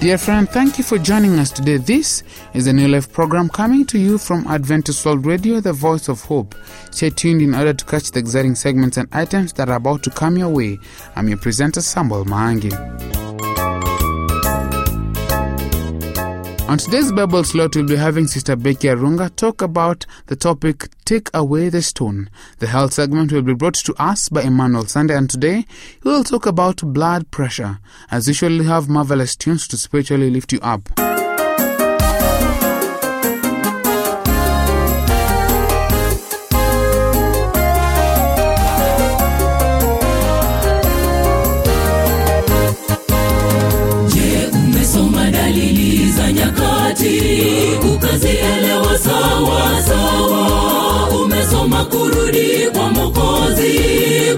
Dear friend, thank you for joining us today. This is a New Life program coming to you from Adventist World Radio, the voice of hope. Stay tuned in order to catch the exciting segments and items that are about to come your way. I'm your presenter, Samuel Maangi. On today's Bible slot, we'll be having Sister Becky Arunga talk about the topic Take Away the Stone. The health segment will be brought to us by Emmanuel Sunday, and today we will talk about blood pressure. As usual, we have marvelous tunes to spiritually lift you up. Je, umesoma nyakati ukazielewa sawa sawa? Umesoma kurudi kwa mokozi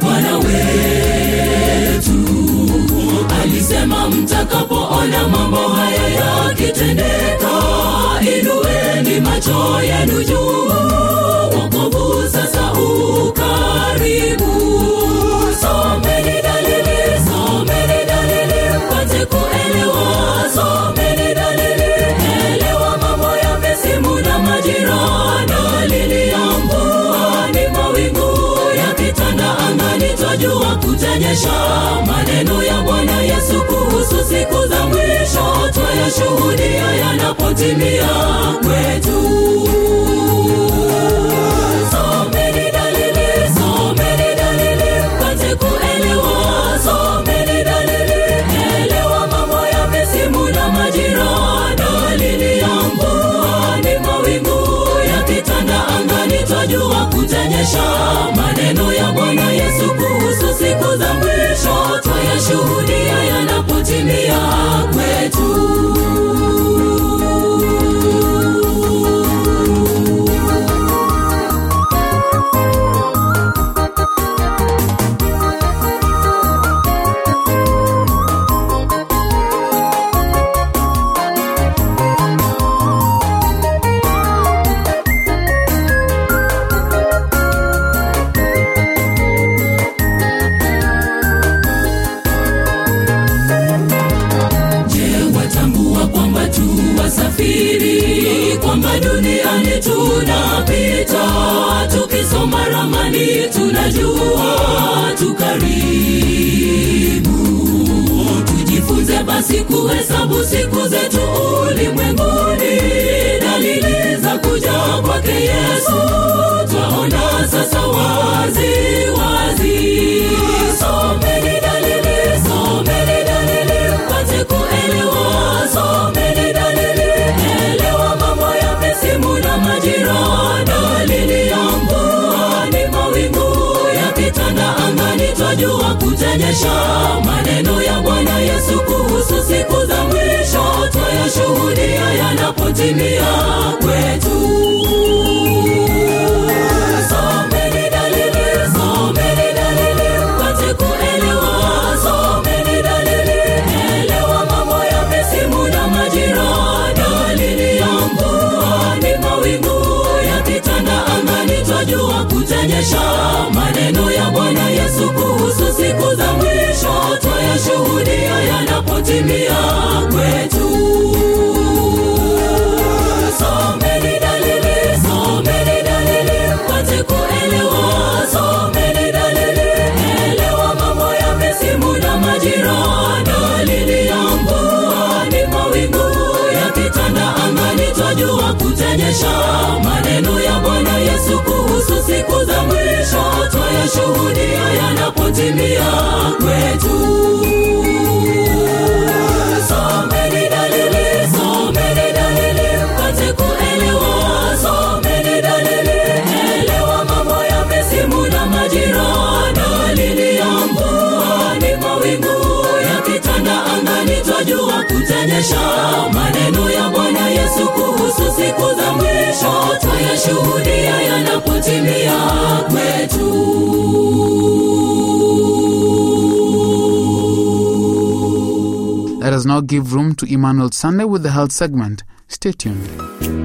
Bwana wetu alisema, mtakapoona mambo haya yakitendeka, inueni macho yenu juu, kutanyesha. Maneno ya Bwana Yesu kuhusu siku za mwisho twayashuhudia yanapotimia kwetu. Basi kuhesabu siku zetu ulimwenguni, dalili za kuja kwake Yesu twaona sasa wazi wazi. Someni dalili, someni dalili, pate kuelewa. Someni dalili, elewa mambo ya misimu na majira. Dalili ya mvua ni mawingu yakitanda angani, twajua kutanyesha. Maneno yanapotimia kwetu. Twajua. Maneno ya Bwana Yesu kuhusu siku za mwisho twayashuhudia yanapotimia kwetu. Someni mambo ya na majira. Dalili ya mvua ni mawingu. Maneno ya Bwana Yesu kuhusu siku za mwisho yanapotimia kwetu. Let us now give room to Emmanuel Sunday with the health segment. Stay tuned.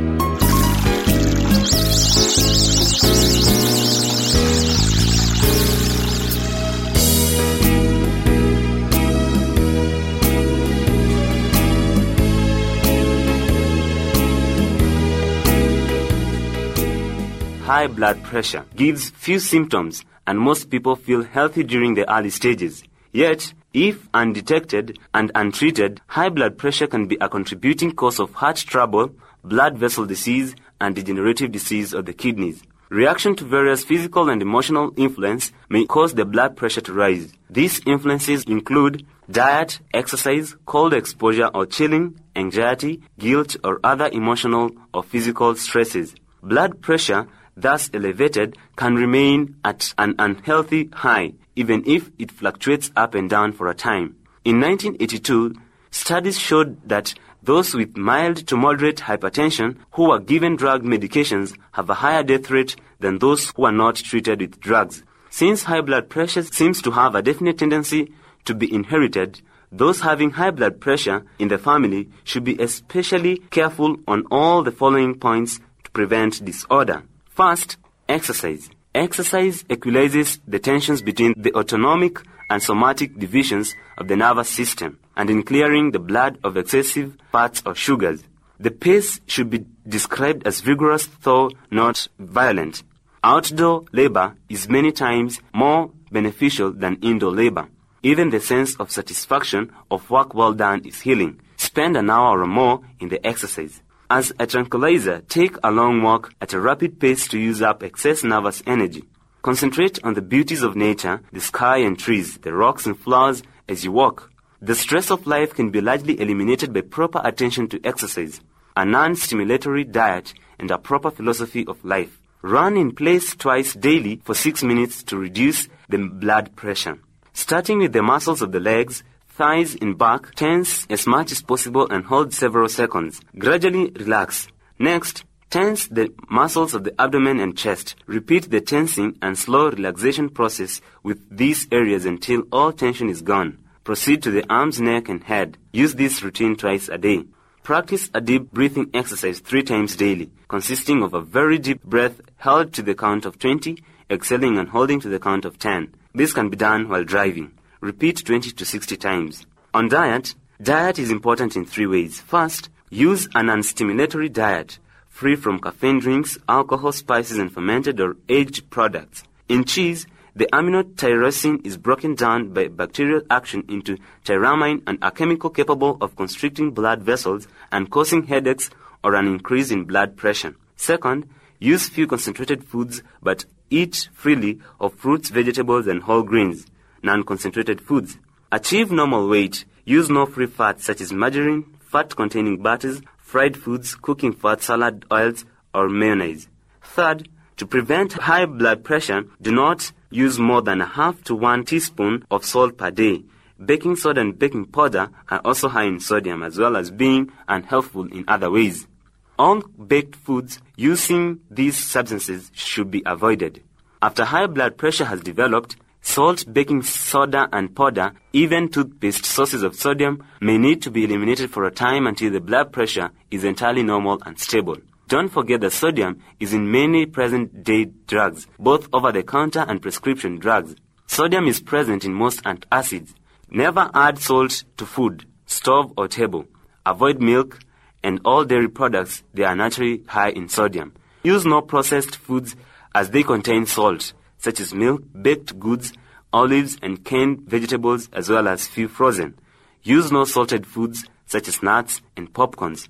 High blood pressure, gives few symptoms, and most people feel healthy during the early stages. Yet, if undetected and untreated, high blood pressure can be a contributing cause of heart trouble, blood vessel disease, and degenerative disease of the kidneys. Reaction to various physical and emotional influence may cause the blood pressure to rise. These influences include diet, exercise, cold exposure or chilling, anxiety, guilt, or other emotional or physical stresses. Blood pressure, thus elevated, can remain at an unhealthy high, even if it fluctuates up and down for a time. In 1982, studies showed that those with mild to moderate hypertension who are given drug medications have a higher death rate than those who are not treated with drugs. Since high blood pressure seems to have a definite tendency to be inherited, those having high blood pressure in the family should be especially careful on all the following points to prevent disorder. First, exercise. Exercise equalizes the tensions between the autonomic and somatic divisions of the nervous system and in clearing the blood of excessive fats or sugars. The pace should be described as vigorous though not violent. Outdoor labor is many times more beneficial than indoor labor. Even the sense of satisfaction of work well done is healing. Spend an hour or more in the exercise. As a tranquilizer, take a long walk at a rapid pace to use up excess nervous energy. Concentrate on the beauties of nature, the sky and trees, the rocks and flowers as you walk. The stress of life can be largely eliminated by proper attention to exercise, a non-stimulatory diet, and a proper philosophy of life. Run in place twice daily for six minutes to reduce the blood pressure. Starting with the muscles of the legs, thighs and back, tense as much as possible and hold several seconds. Gradually relax. Next, tense the muscles of the abdomen and chest. Repeat the tensing and slow relaxation process with these areas until all tension is gone. Proceed to the arms, neck, and head. Use this routine twice a day. Practice a deep breathing exercise three times daily, consisting of a very deep breath held to the count of 20, exhaling and holding to the count of 10. This can be done while driving. Repeat 20 to 60 times. On diet, diet is important in three ways. First, use an unstimulatory diet, free from caffeine drinks, alcohol, spices, and fermented or aged products. In cheese, the amino tyrosine is broken down by bacterial action into tyramine, and a chemical capable of constricting blood vessels and causing headaches or an increase in blood pressure. Second, use few concentrated foods but eat freely of fruits, vegetables, and whole grains, non-concentrated foods. Achieve normal weight. Use no free fats such as margarine, fat-containing butters, fried foods, cooking fat, salad oils, or mayonnaise. Third, to prevent high blood pressure, do not use more than a half to one teaspoon of salt per day. Baking soda and baking powder are also high in sodium as well as being unhelpful in other ways. All baked foods using these substances should be avoided. After high blood pressure has developed, salt, baking soda, and powder, even toothpaste sources of sodium, may need to be eliminated for a time until the blood pressure is entirely normal and stable. Don't forget that sodium is in many present day drugs, both over the counter and prescription drugs. Sodium is present in most antacids. Never add salt to food, stove, or table. Avoid milk and all dairy products, they are naturally high in sodium. Use no processed foods as they contain salt, such as milk, baked goods, olives, and canned vegetables, as well as few frozen. Use no salted foods, such as nuts and popcorns.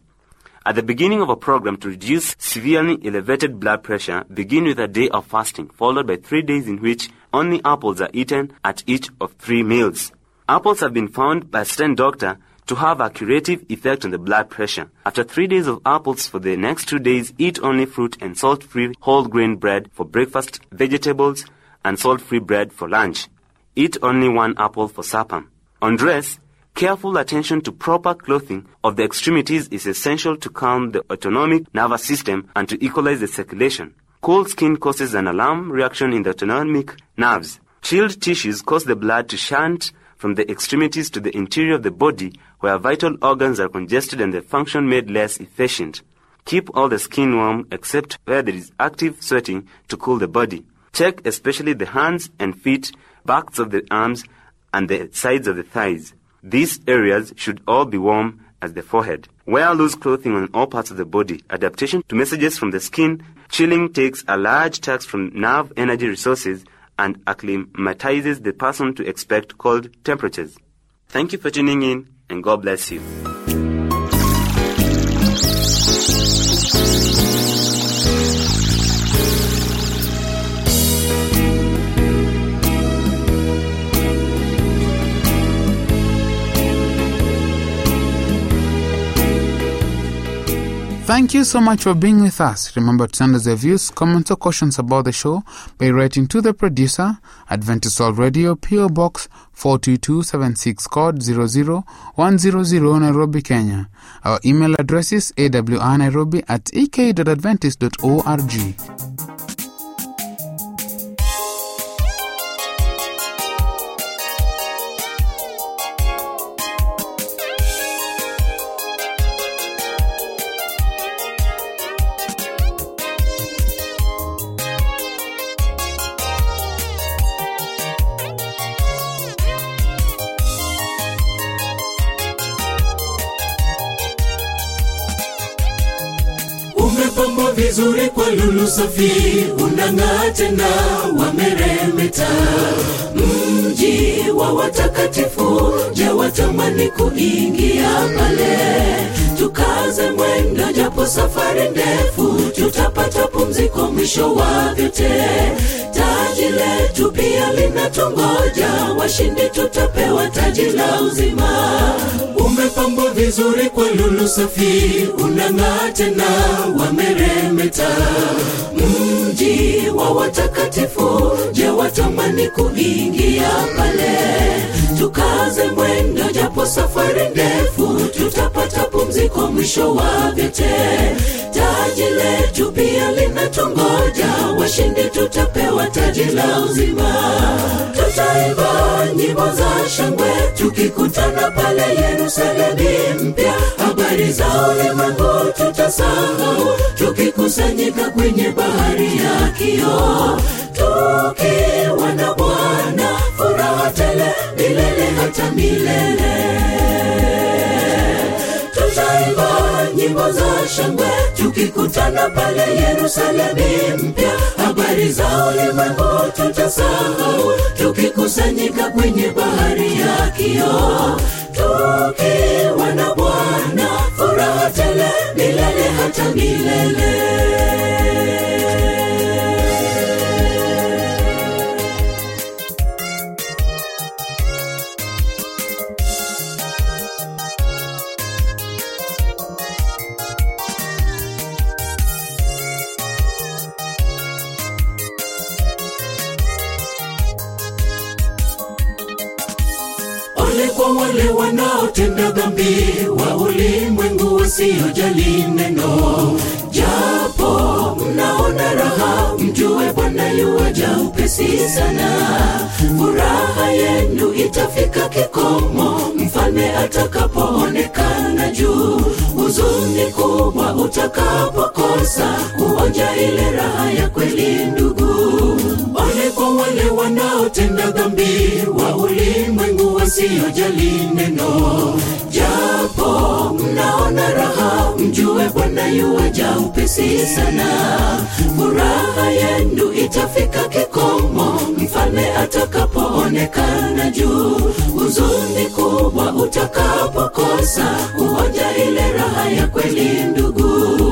At the beginning of a program to reduce severely elevated blood pressure, begin with a day of fasting, followed by three days in which only apples are eaten at each of three meals. Apples have been found by a certain doctor to have a curative effect on the blood pressure. After three days of apples for the next two days, eat only fruit and salt-free whole grain bread for breakfast, vegetables, and salt-free bread for lunch. Eat only one apple for supper. On dress, careful attention to proper clothing of the extremities is essential to calm the autonomic nervous system and to equalize the circulation. Cold skin causes an alarm reaction in the autonomic nerves. Chilled tissues cause the blood to shunt from the extremities to the interior of the body where vital organs are congested and the function made less efficient. Keep all the skin warm except where there is active sweating to cool the body. Check especially the hands and feet, backs of the arms, and the sides of the thighs. These areas should all be warm as the forehead. Wear loose clothing on all parts of the body. Adaptation to messages from the skin. Chilling takes a large tax from nerve energy resources and acclimatizes the person to expect cold temperatures. Thank you for tuning in and God bless you. Thank you so much for being with us. Remember to send us your views, comments, or questions about the show by writing to the producer, Adventist World Radio, PO Box 42276, code 00100, Nairobi, Kenya. Our email address is awrnairobi at ek.adventist.org. umepambwa vizuri kwa lulu safi unang'aa tena wameremeta. Mji wa watakatifu je watamani kuingia pale tukaze mwendo japo safari ndefu tutapata pumziko mwisho wa vyote. Taji letu pia linatungoja washindi tutapewa taji la uzima. Umepambwa vizuri kwa lulu safi unang'aa tena wameremeta. Mji wa watakatifu je watamani kuingia pale tukaze mwendo japo safari ndefu tutapata pumziko mwisho wa vyote. Taji letu pia linatungoja washindi tutapewa taji la uzima. Tutaimba nyimbo za shangwe tukikutana pale yerusalemu mpya. Habari za ulimwengu tutasahau tukikusanyika kwenye bahari ya kio tukiwa na bwana furaha tele milele hata milele. Tutaimba nyimbo za shangwe tukikutana pale yerusalemu mpya. Habari za ulimwengu tutasahau tukikusanyika kwenye bahari ya kio tukiwa na bwana furaha tele milele hata milele wale wanaotenda dhambi wa ulimwengu wasiojali neno. Japo mnaona raha mjue bwana yuwaja upesi sana. Furaha yenu itafika kikomo mfalme atakapoonekana juu. Huzuni kubwa utakapokosa kuonja ile raha ya kweli ndugu. Ole kwa wale wanaotenda dhambi wa ulimwengu wasiojali neno. Japo mnaona raha mjue bwana yuwaja upesi sana. Furaha yenu itafika kikomo mfalme atakapoonekana juu. Huzuni kubwa utakapokosa kuonja ile raha ya kweli ndugu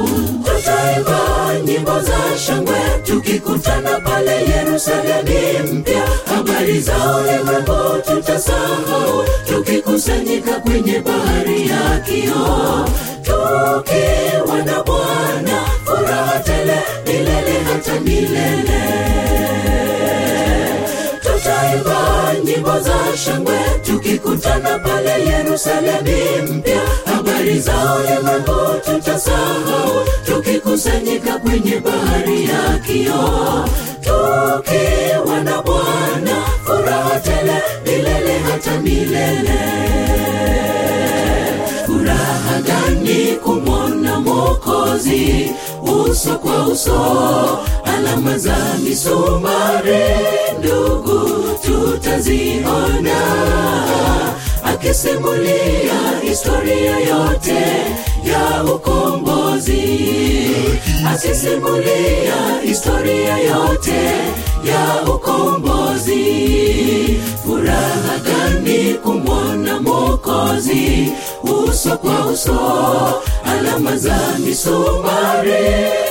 za shangwe tukikutana pale yerusalemu mpya. Habari za ulimwengu tutasahau tukikusanyika kwenye bahari ya kio tukiwa na bwana furaha tele milele hata milele za shangwe tukikutana pale yerusalemu mpya habari za ulimwengu tutasahau tukikusanyika kwenye bahari ya kio tukiwa na bwana furaha tele milele hata milele. Furaha gani kumwona mwokozi uso kwa uso alama za misumari ndugu tutaziona akisimulia historia yote ya ukombozi. Akisimulia historia yote ya ukombozi. Furaha gani kumwona mwokozi? Uso kwa uso alama za misumari.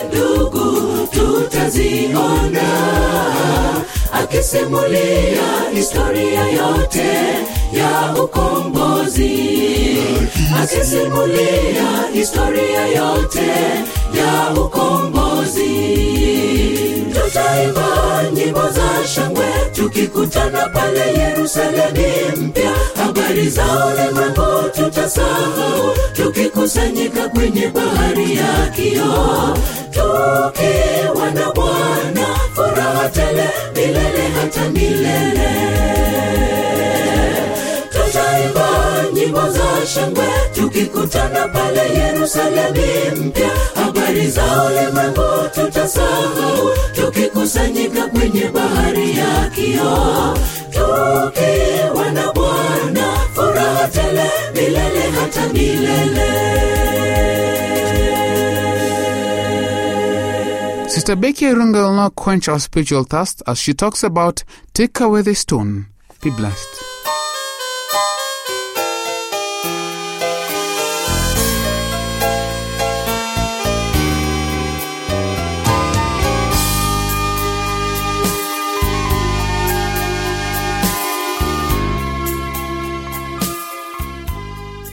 Ndugu tutaziona akisimulia historia yote ya ukombozi. Akisimulia historia yote ya ukombozi. Tutaimba nyimbo za shangwe tukikutana pale yerusalemu mpya. Habari za ulimwengu tutasahau tukikusanyika kwenye bahari ya kio tukiwa tele milele hata milele. Tutaimba nyimbo za shangwe tukikutana pale yerusalemi mpya. Habari za ulimwengu tutasahau tukikusanyika kwenye bahari ya kio tukiwa na bwana furaha tele milele hata milele Sister Becky Arunga will now quench our spiritual thirst as she talks about Take Away the Stone. Be blessed.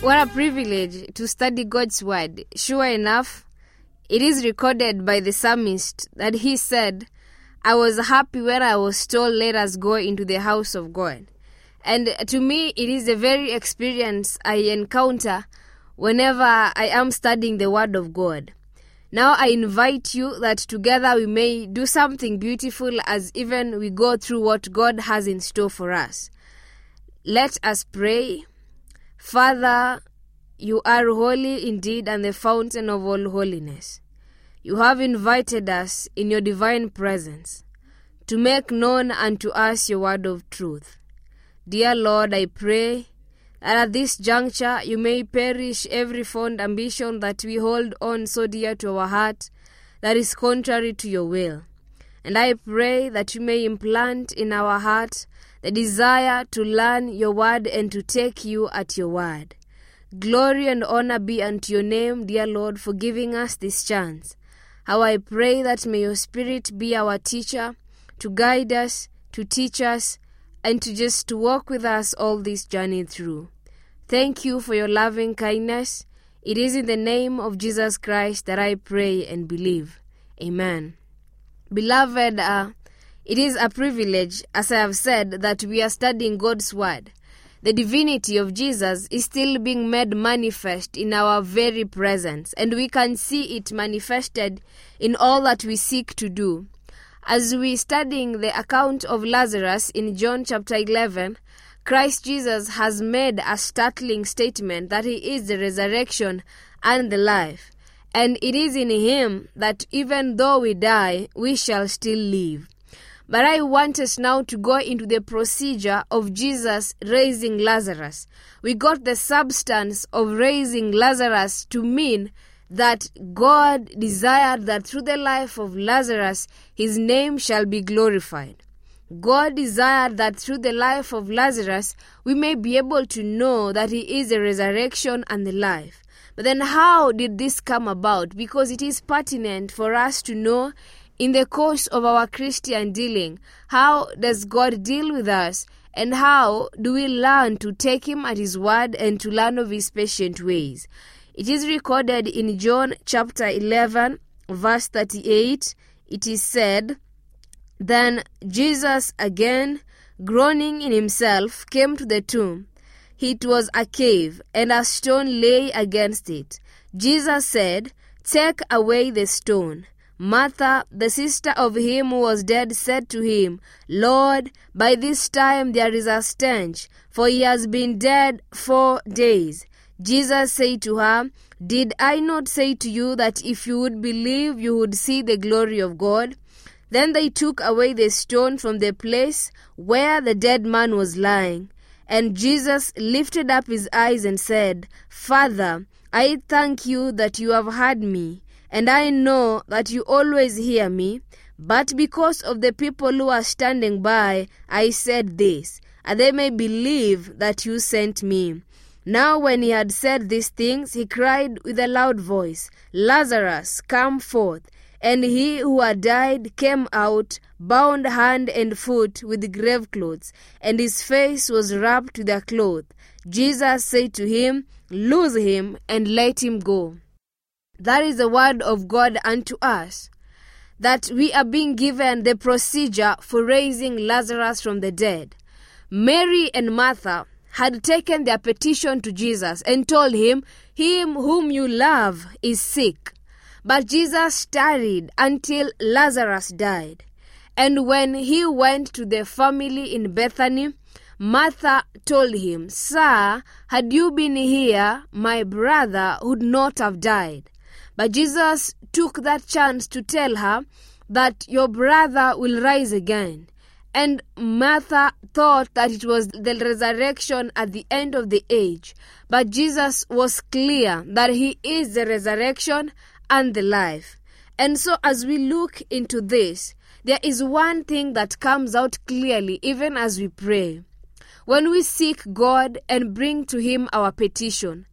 What a privilege to study God's word. Sure enough, it is recorded by the psalmist that he said, I was happy when I was told, Let us go into the house of God. And to me, it is a very experience I encounter whenever I am studying the Word of God. Now I invite you that together we may do something beautiful as even we go through what God has in store for us. Let us pray. Father, you are holy indeed and the fountain of all holiness. You have invited us in your divine presence to make known unto us your word of truth. Dear Lord, I pray that at this juncture you may perish every fond ambition that we hold on so dear to our heart that is contrary to your will. And I pray that you may implant in our heart the desire to learn your word and to take you at your word. Glory and honor be unto your name, dear Lord, for giving us this chance. How I pray that may your Spirit be our teacher, to guide us, to teach us, and to just to walk with us all this journey through. Thank you for your loving kindness. It is in the name of Jesus Christ that I pray and believe. Amen. Beloved, uh, it is a privilege, as I have said, that we are studying God's Word. The divinity of Jesus is still being made manifest in our very presence, and we can see it manifested in all that we seek to do. As we studying the account of Lazarus in John chapter 11, Christ Jesus has made a startling statement that he is the resurrection and the life. And it is in him that even though we die, we shall still live. But I want us now to go into the procedure of Jesus raising Lazarus. We got the substance of raising Lazarus to mean that God desired that through the life of Lazarus, his name shall be glorified. God desired that through the life of Lazarus, we may be able to know that he is the resurrection and the life. But then, how did this come about? Because it is pertinent for us to know in the course of our Christian dealing how does God deal with us and how do we learn to take him at his word and to learn of his patient ways. It is recorded in John chapter 11, verse 38. It is said, Then Jesus again, groaning in himself, came to the tomb. It was a cave, and a stone lay against it. Jesus said, Take away the stone. Martha, the sister of him who was dead, said to him, Lord, by this time there is a stench, for he has been dead four days. Jesus said to her, Did I not say to you that if you would believe, you would see the glory of God? Then they took away the stone from the place where the dead man was lying. And Jesus lifted up his eyes and said, Father, I thank you that you have heard me, and I know that you always hear me. But because of the people who are standing by, I said this, and they may believe that you sent me. Now, when he had said these things, he cried with a loud voice, Lazarus, come forth. And he who had died came out, bound hand and foot with grave clothes, and his face was wrapped with a cloth. Jesus said to him, Loose him and let him go. That is the word of God unto us. That we are being given the procedure for raising Lazarus from the dead. Mary and Martha had taken their petition to Jesus and told him, Him whom you love is sick. But Jesus tarried until Lazarus died. And when he went to the family in Bethany, Martha told him, Sir, had you been here, my brother would not have died. But Jesus took that chance to tell her that your brother will rise again. And Martha thought that it was the resurrection at the end of the age. But Jesus was clear that he is the resurrection and the life. And so, as we look into this, there is one thing that comes out clearly even as we pray. When we seek God and bring to Him our petition,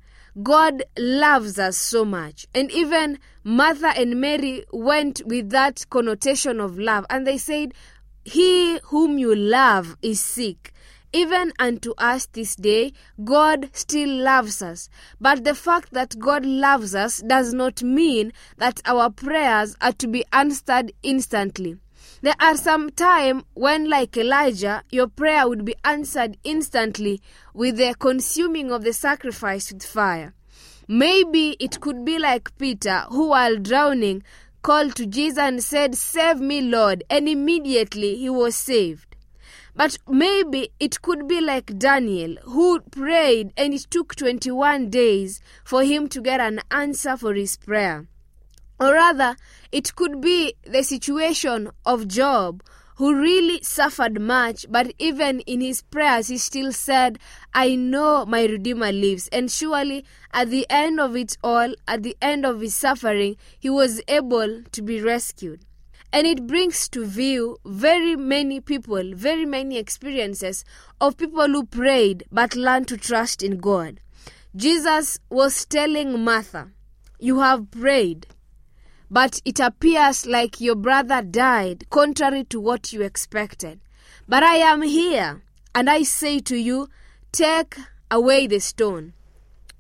God loves us so much. And even Martha and Mary went with that connotation of love and they said, He whom you love is sick. Even unto us this day, God still loves us. But the fact that God loves us does not mean that our prayers are to be answered instantly. There are some time when, like Elijah, your prayer would be answered instantly with the consuming of the sacrifice with fire. Maybe it could be like Peter, who while drowning called to Jesus and said, Save me, Lord, and immediately he was saved. But maybe it could be like Daniel, who prayed and it took 21 days for him to get an answer for his prayer. Or rather, it could be the situation of Job, who really suffered much, but even in his prayers, he still said, I know my Redeemer lives. And surely, at the end of it all, at the end of his suffering, he was able to be rescued. And it brings to view very many people, very many experiences of people who prayed but learned to trust in God. Jesus was telling Martha, You have prayed, but it appears like your brother died contrary to what you expected. But I am here, and I say to you, Take away the stone.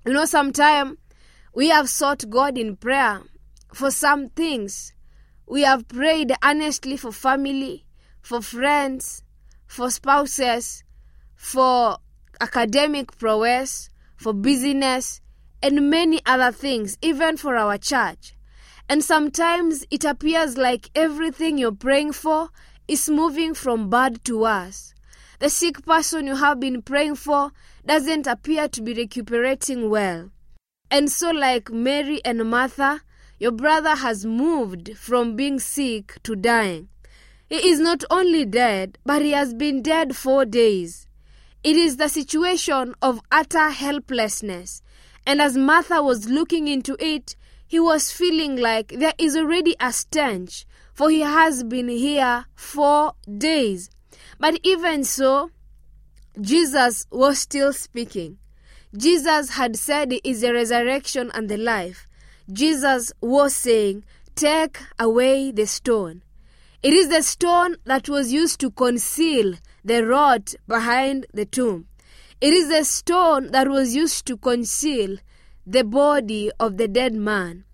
You know, sometime we have sought God in prayer for some things. We have prayed earnestly for family, for friends, for spouses, for academic prowess, for business, and many other things, even for our church. And sometimes it appears like everything you're praying for is moving from bad to worse. The sick person you have been praying for doesn't appear to be recuperating well. And so, like Mary and Martha, your brother has moved from being sick to dying. He is not only dead, but he has been dead four days. It is the situation of utter helplessness. And as Martha was looking into it, he was feeling like there is already a stench, for he has been here four days. But even so, Jesus was still speaking. Jesus had said is the resurrection and the life. Jesus was saying, Take away the stone. It is the stone that was used to conceal the rot behind the tomb. It is the stone that was used to conceal the body of the dead man.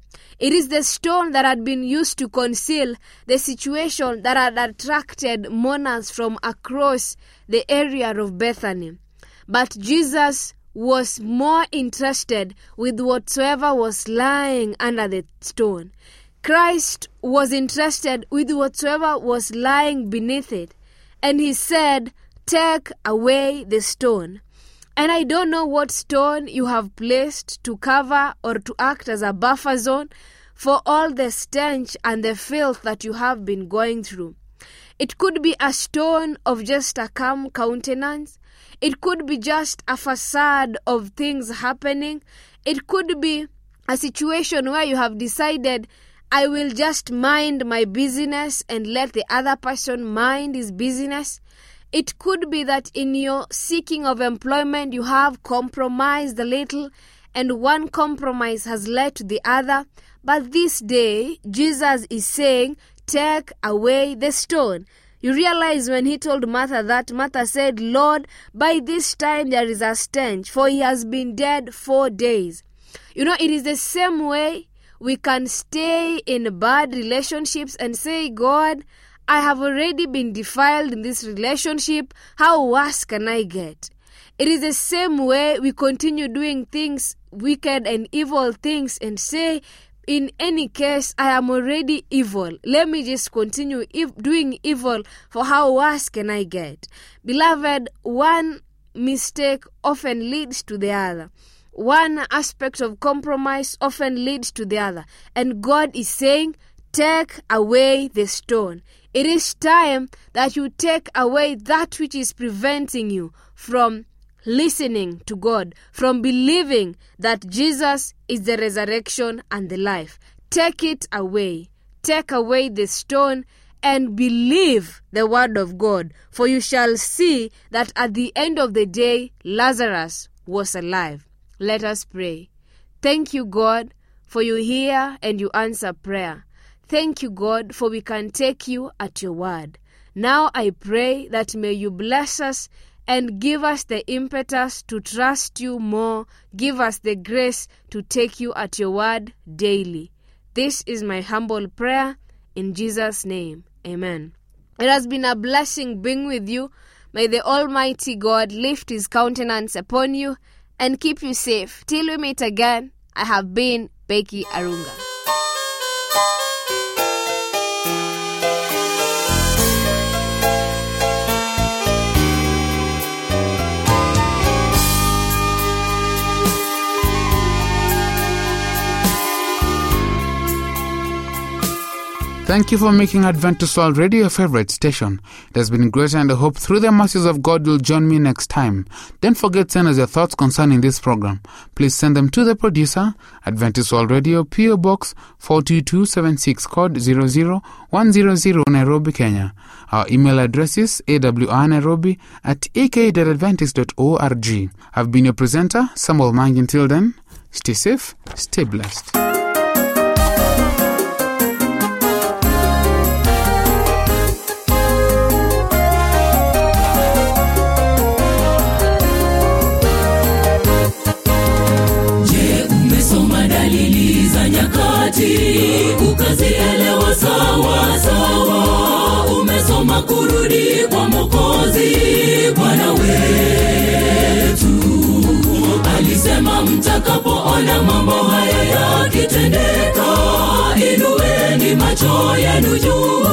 It is the stone that had been used to conceal the situation that had attracted mourners from across the area of Bethany. But Jesus was more interested with whatsoever was lying under the stone. Christ was interested with whatsoever was lying beneath it. And he said, Take away the stone. And I don't know what stone you have placed to cover or to act as a buffer zone for all the stench and the filth that you have been going through. It could be a stone of just a calm countenance. It could be just a facade of things happening. It could be a situation where you have decided, I will just mind my business and let the other person mind his business. It could be that in your seeking of employment, you have compromised a little, and one compromise has led to the other. But this day, Jesus is saying, Take away the stone. You realize when he told Martha that, Martha said, Lord, by this time there is a stench, for he has been dead four days. You know, it is the same way we can stay in bad relationships and say, God, I have already been defiled in this relationship. How worse can I get? It is the same way we continue doing things, wicked and evil things, and say, in any case, I am already evil. Let me just continue doing evil, for how worse can I get? Beloved, one mistake often leads to the other. One aspect of compromise often leads to the other. And God is saying, Take away the stone. It is time that you take away that which is preventing you from listening to God, from believing that Jesus is the resurrection and the life. Take it away. Take away the stone and believe the word of God, for you shall see that at the end of the day, Lazarus was alive. Let us pray. Thank you, God, for you hear and you answer prayer. Thank you, God, for we can take you at your word. Now I pray that may you bless us and give us the impetus to trust you more. Give us the grace to take you at your word daily. This is my humble prayer in Jesus' name. Amen. It has been a blessing being with you. May the Almighty God lift his countenance upon you and keep you safe. Till we meet again, I have been Becky Arunga. Thank you for making Adventist World Radio your favorite station. It has been great and I hope through the mercies of God you'll join me next time. Don't forget send us your thoughts concerning this program. Please send them to the producer, Adventist World Radio, PO Box 42276, code 00100, Nairobi, Kenya. Our email address is awrnairobi at ek.adventist.org. I've been your presenter, Samuel Maangi. Until then, stay safe, stay blessed. Dalili za nyakati ukazielewa sawa sawa? Umesoma kurudi kwa Mwokozi Bwana wetu alisema, mtakapoona mambo haya yakitendeka, inueni macho yenu juu,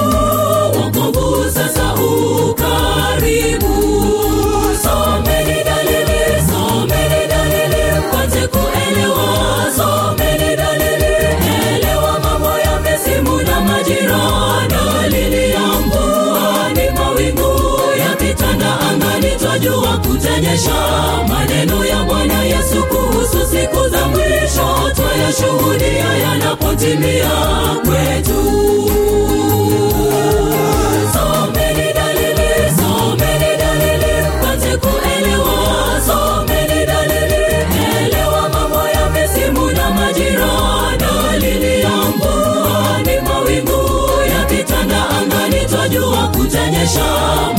Tunaonyesha maneno ya Bwana Yesu kuhusu siku za mwisho, twayashuhudia yanapotimia kwetu. Someni ya misimu na majira. Dalili ya mvua ni mawingu yakitanda angani, twajua kutanyesha.